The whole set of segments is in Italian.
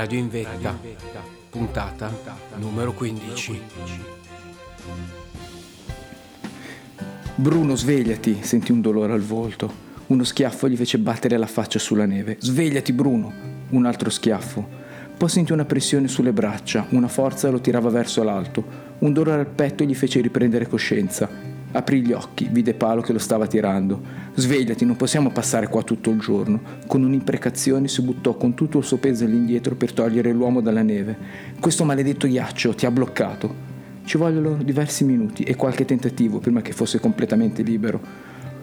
Radio in Vetta, puntata numero 15. Bruno, svegliati, sentì un dolore al volto. Uno schiaffo gli fece battere la faccia sulla neve. Svegliati, Bruno! Un altro schiaffo. Poi sentì una pressione sulle braccia, una forza lo tirava verso l'alto. Un dolore al petto gli fece riprendere coscienza. Aprì gli occhi, vide Paolo che lo stava tirando. Svegliati, non possiamo passare qua tutto il giorno. Con un'imprecazione si buttò con tutto il suo peso all'indietro per togliere l'uomo dalla neve. Questo maledetto ghiaccio ti ha bloccato. Ci vogliono diversi minuti e qualche tentativo prima che fosse completamente libero.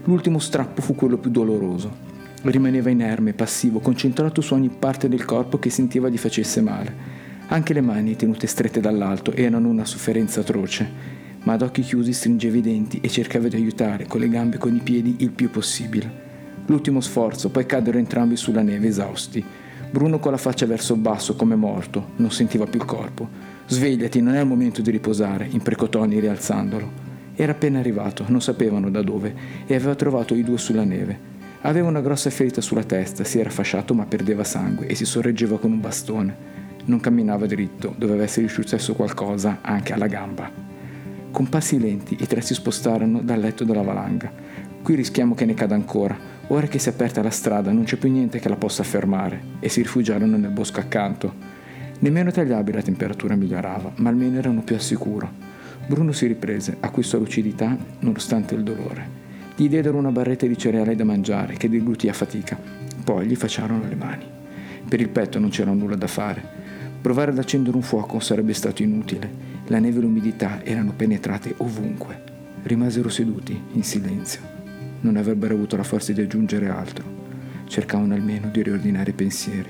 L'ultimo strappo fu quello più doloroso. Rimaneva inerme, passivo, concentrato su ogni parte del corpo che sentiva gli facesse male. Anche le mani, tenute strette dall'alto, erano una sofferenza atroce ma ad occhi chiusi stringeva i denti e cercava di aiutare con le gambe e con i piedi il più possibile. L'ultimo sforzo, poi caddero entrambi sulla neve esausti. Bruno con la faccia verso il basso come morto, non sentiva più il corpo. Svegliati, non è il momento di riposare, imprecò Tony rialzandolo. Era appena arrivato, non sapevano da dove, e aveva trovato i due sulla neve. Aveva una grossa ferita sulla testa, si era fasciato ma perdeva sangue e si sorreggeva con un bastone. Non camminava dritto, doveva essergli successo qualcosa anche alla gamba. Con passi lenti i tre si spostarono dal letto della valanga. Qui rischiamo che ne cada ancora. Ora che si è aperta la strada non c'è più niente che la possa fermare e si rifugiarono nel bosco accanto. Nemmeno tagliabile la temperatura migliorava, ma almeno erano più al sicuro. Bruno si riprese, acquistò lucidità nonostante il dolore. Gli diedero una barretta di cereali da mangiare che deglutì a fatica. Poi gli facciarono le mani. Per il petto non c'era nulla da fare. Provare ad accendere un fuoco sarebbe stato inutile la neve e l'umidità erano penetrate ovunque. Rimasero seduti, in silenzio. Non avrebbero avuto la forza di aggiungere altro. Cercavano almeno di riordinare i pensieri.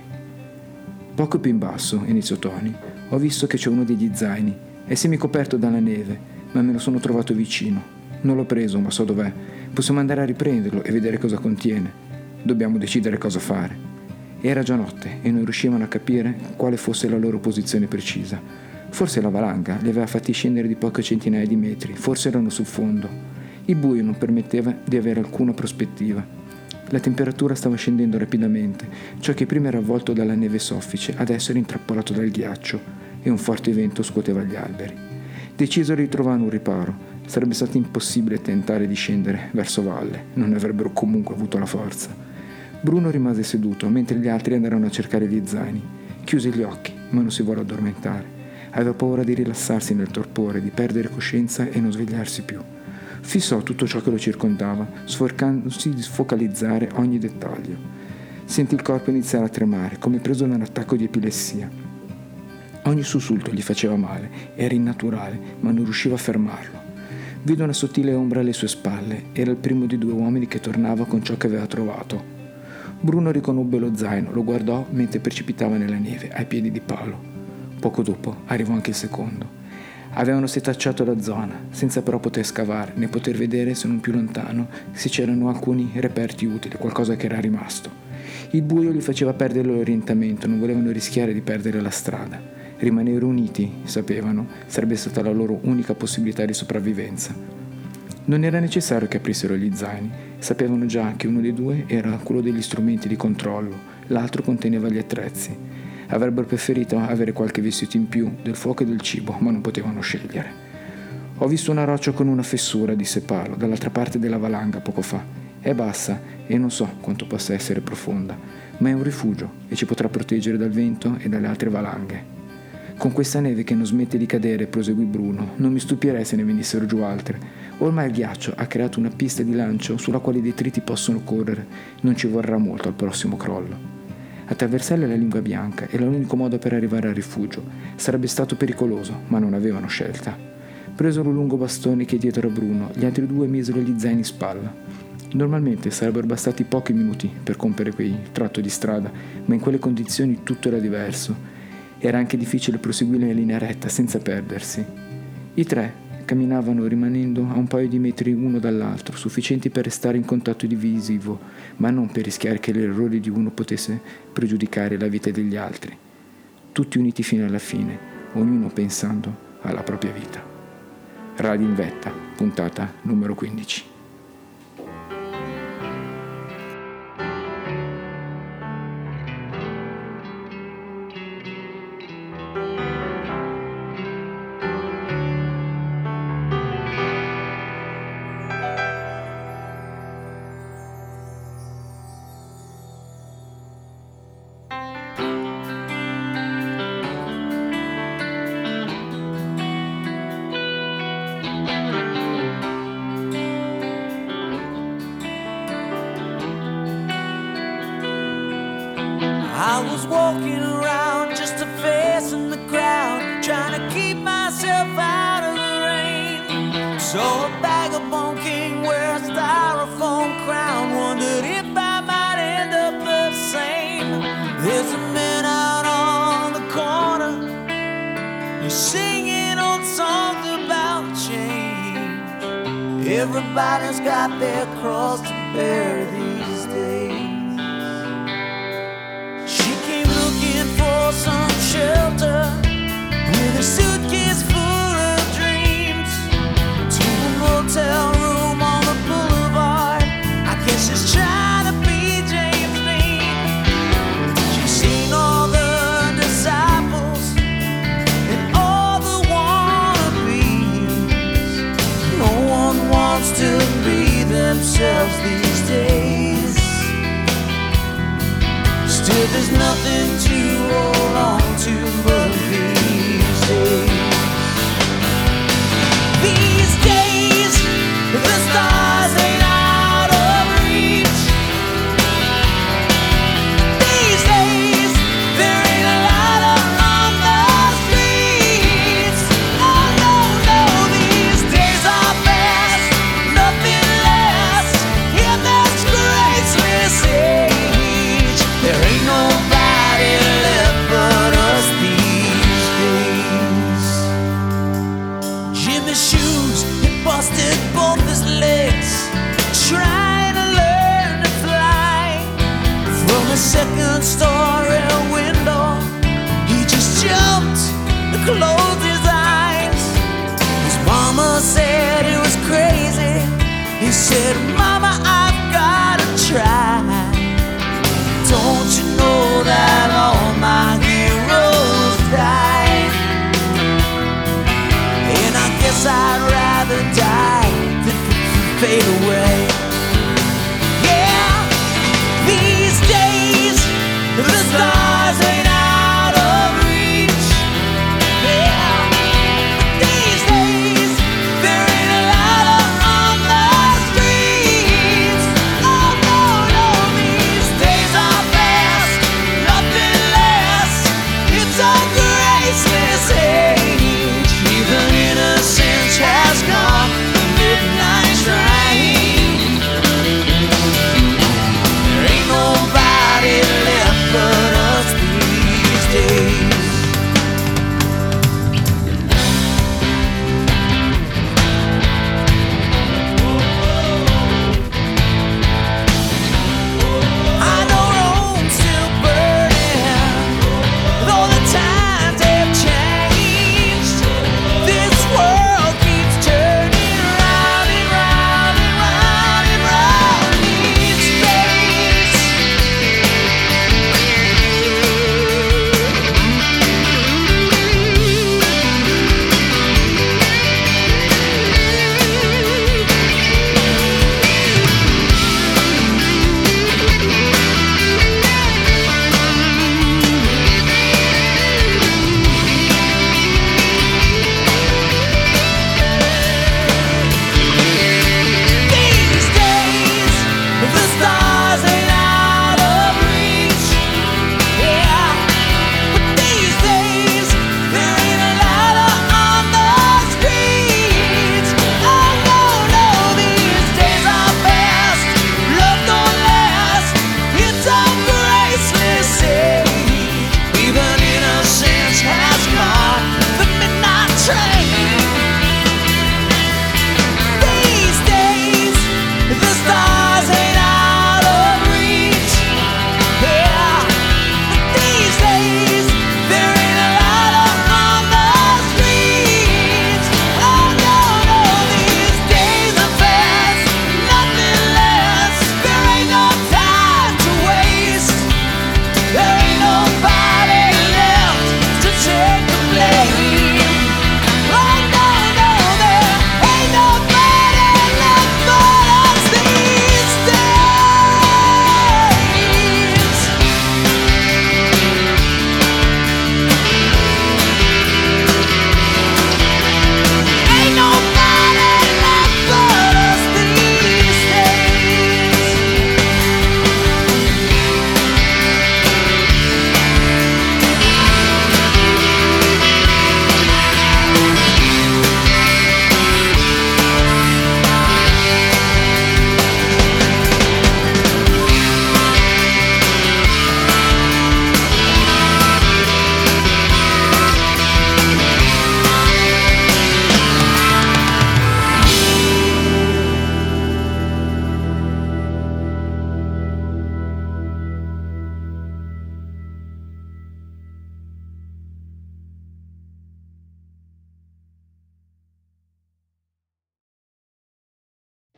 Poco più in basso, iniziò Tony, ho visto che c'è uno degli zaini. È semicoperto dalla neve, ma me lo sono trovato vicino. Non l'ho preso, ma so dov'è. Possiamo andare a riprenderlo e vedere cosa contiene. Dobbiamo decidere cosa fare. Era già notte e non riuscivano a capire quale fosse la loro posizione precisa. Forse la valanga li aveva fatti scendere di poche centinaia di metri, forse erano sul fondo. Il buio non permetteva di avere alcuna prospettiva. La temperatura stava scendendo rapidamente, ciò che prima era avvolto dalla neve soffice, adesso era intrappolato dal ghiaccio e un forte vento scuoteva gli alberi. Decisero di trovare un riparo. Sarebbe stato impossibile tentare di scendere verso valle, non avrebbero comunque avuto la forza. Bruno rimase seduto mentre gli altri andarono a cercare gli zaini. Chiuse gli occhi, ma non si vuole addormentare. Aveva paura di rilassarsi nel torpore, di perdere coscienza e non svegliarsi più. Fissò tutto ciò che lo circondava, sforcandosi di focalizzare ogni dettaglio. Sentì il corpo iniziare a tremare, come preso da un attacco di epilessia. Ogni sussulto gli faceva male, era innaturale, ma non riusciva a fermarlo. Vide una sottile ombra alle sue spalle, era il primo di due uomini che tornava con ciò che aveva trovato. Bruno riconobbe lo zaino, lo guardò mentre precipitava nella neve, ai piedi di Paolo. Poco dopo arrivò anche il secondo. Avevano setacciato la zona, senza però poter scavare né poter vedere se non più lontano se c'erano alcuni reperti utili, qualcosa che era rimasto. Il buio gli faceva perdere l'orientamento, non volevano rischiare di perdere la strada. Rimanere uniti, sapevano, sarebbe stata la loro unica possibilità di sopravvivenza. Non era necessario che aprissero gli zaini, sapevano già che uno dei due era quello degli strumenti di controllo, l'altro conteneva gli attrezzi. Avrebbero preferito avere qualche vestito in più, del fuoco e del cibo, ma non potevano scegliere. Ho visto una roccia con una fessura, disse Paolo, dall'altra parte della valanga poco fa. È bassa e non so quanto possa essere profonda, ma è un rifugio e ci potrà proteggere dal vento e dalle altre valanghe. Con questa neve che non smette di cadere, proseguì Bruno, non mi stupirei se ne venissero giù altre. Ormai il ghiaccio ha creato una pista di lancio sulla quale i detriti possono correre, non ci vorrà molto al prossimo crollo. Attraversare la lingua bianca era l'unico modo per arrivare al rifugio. Sarebbe stato pericoloso, ma non avevano scelta. Presero un lungo bastone che dietro a Bruno, gli altri due misero gli zaini in spalla. Normalmente sarebbero bastati pochi minuti per compiere quel tratto di strada, ma in quelle condizioni tutto era diverso. Era anche difficile proseguire in linea retta senza perdersi. I tre camminavano rimanendo a un paio di metri uno dall'altro, sufficienti per restare in contatto divisivo, ma non per rischiare che l'errore di uno potesse pregiudicare la vita degli altri. Tutti uniti fino alla fine, ognuno pensando alla propria vita. Radio in vetta, puntata numero 15. I was walking around just a face in the crowd, trying to keep myself out of the rain. So a vagabond king wears a styrofoam crown, wondered if I might end up the same. There's a man out on the corner, he's singing old songs about change. Everybody's got their cross to bear. awesome. fade away.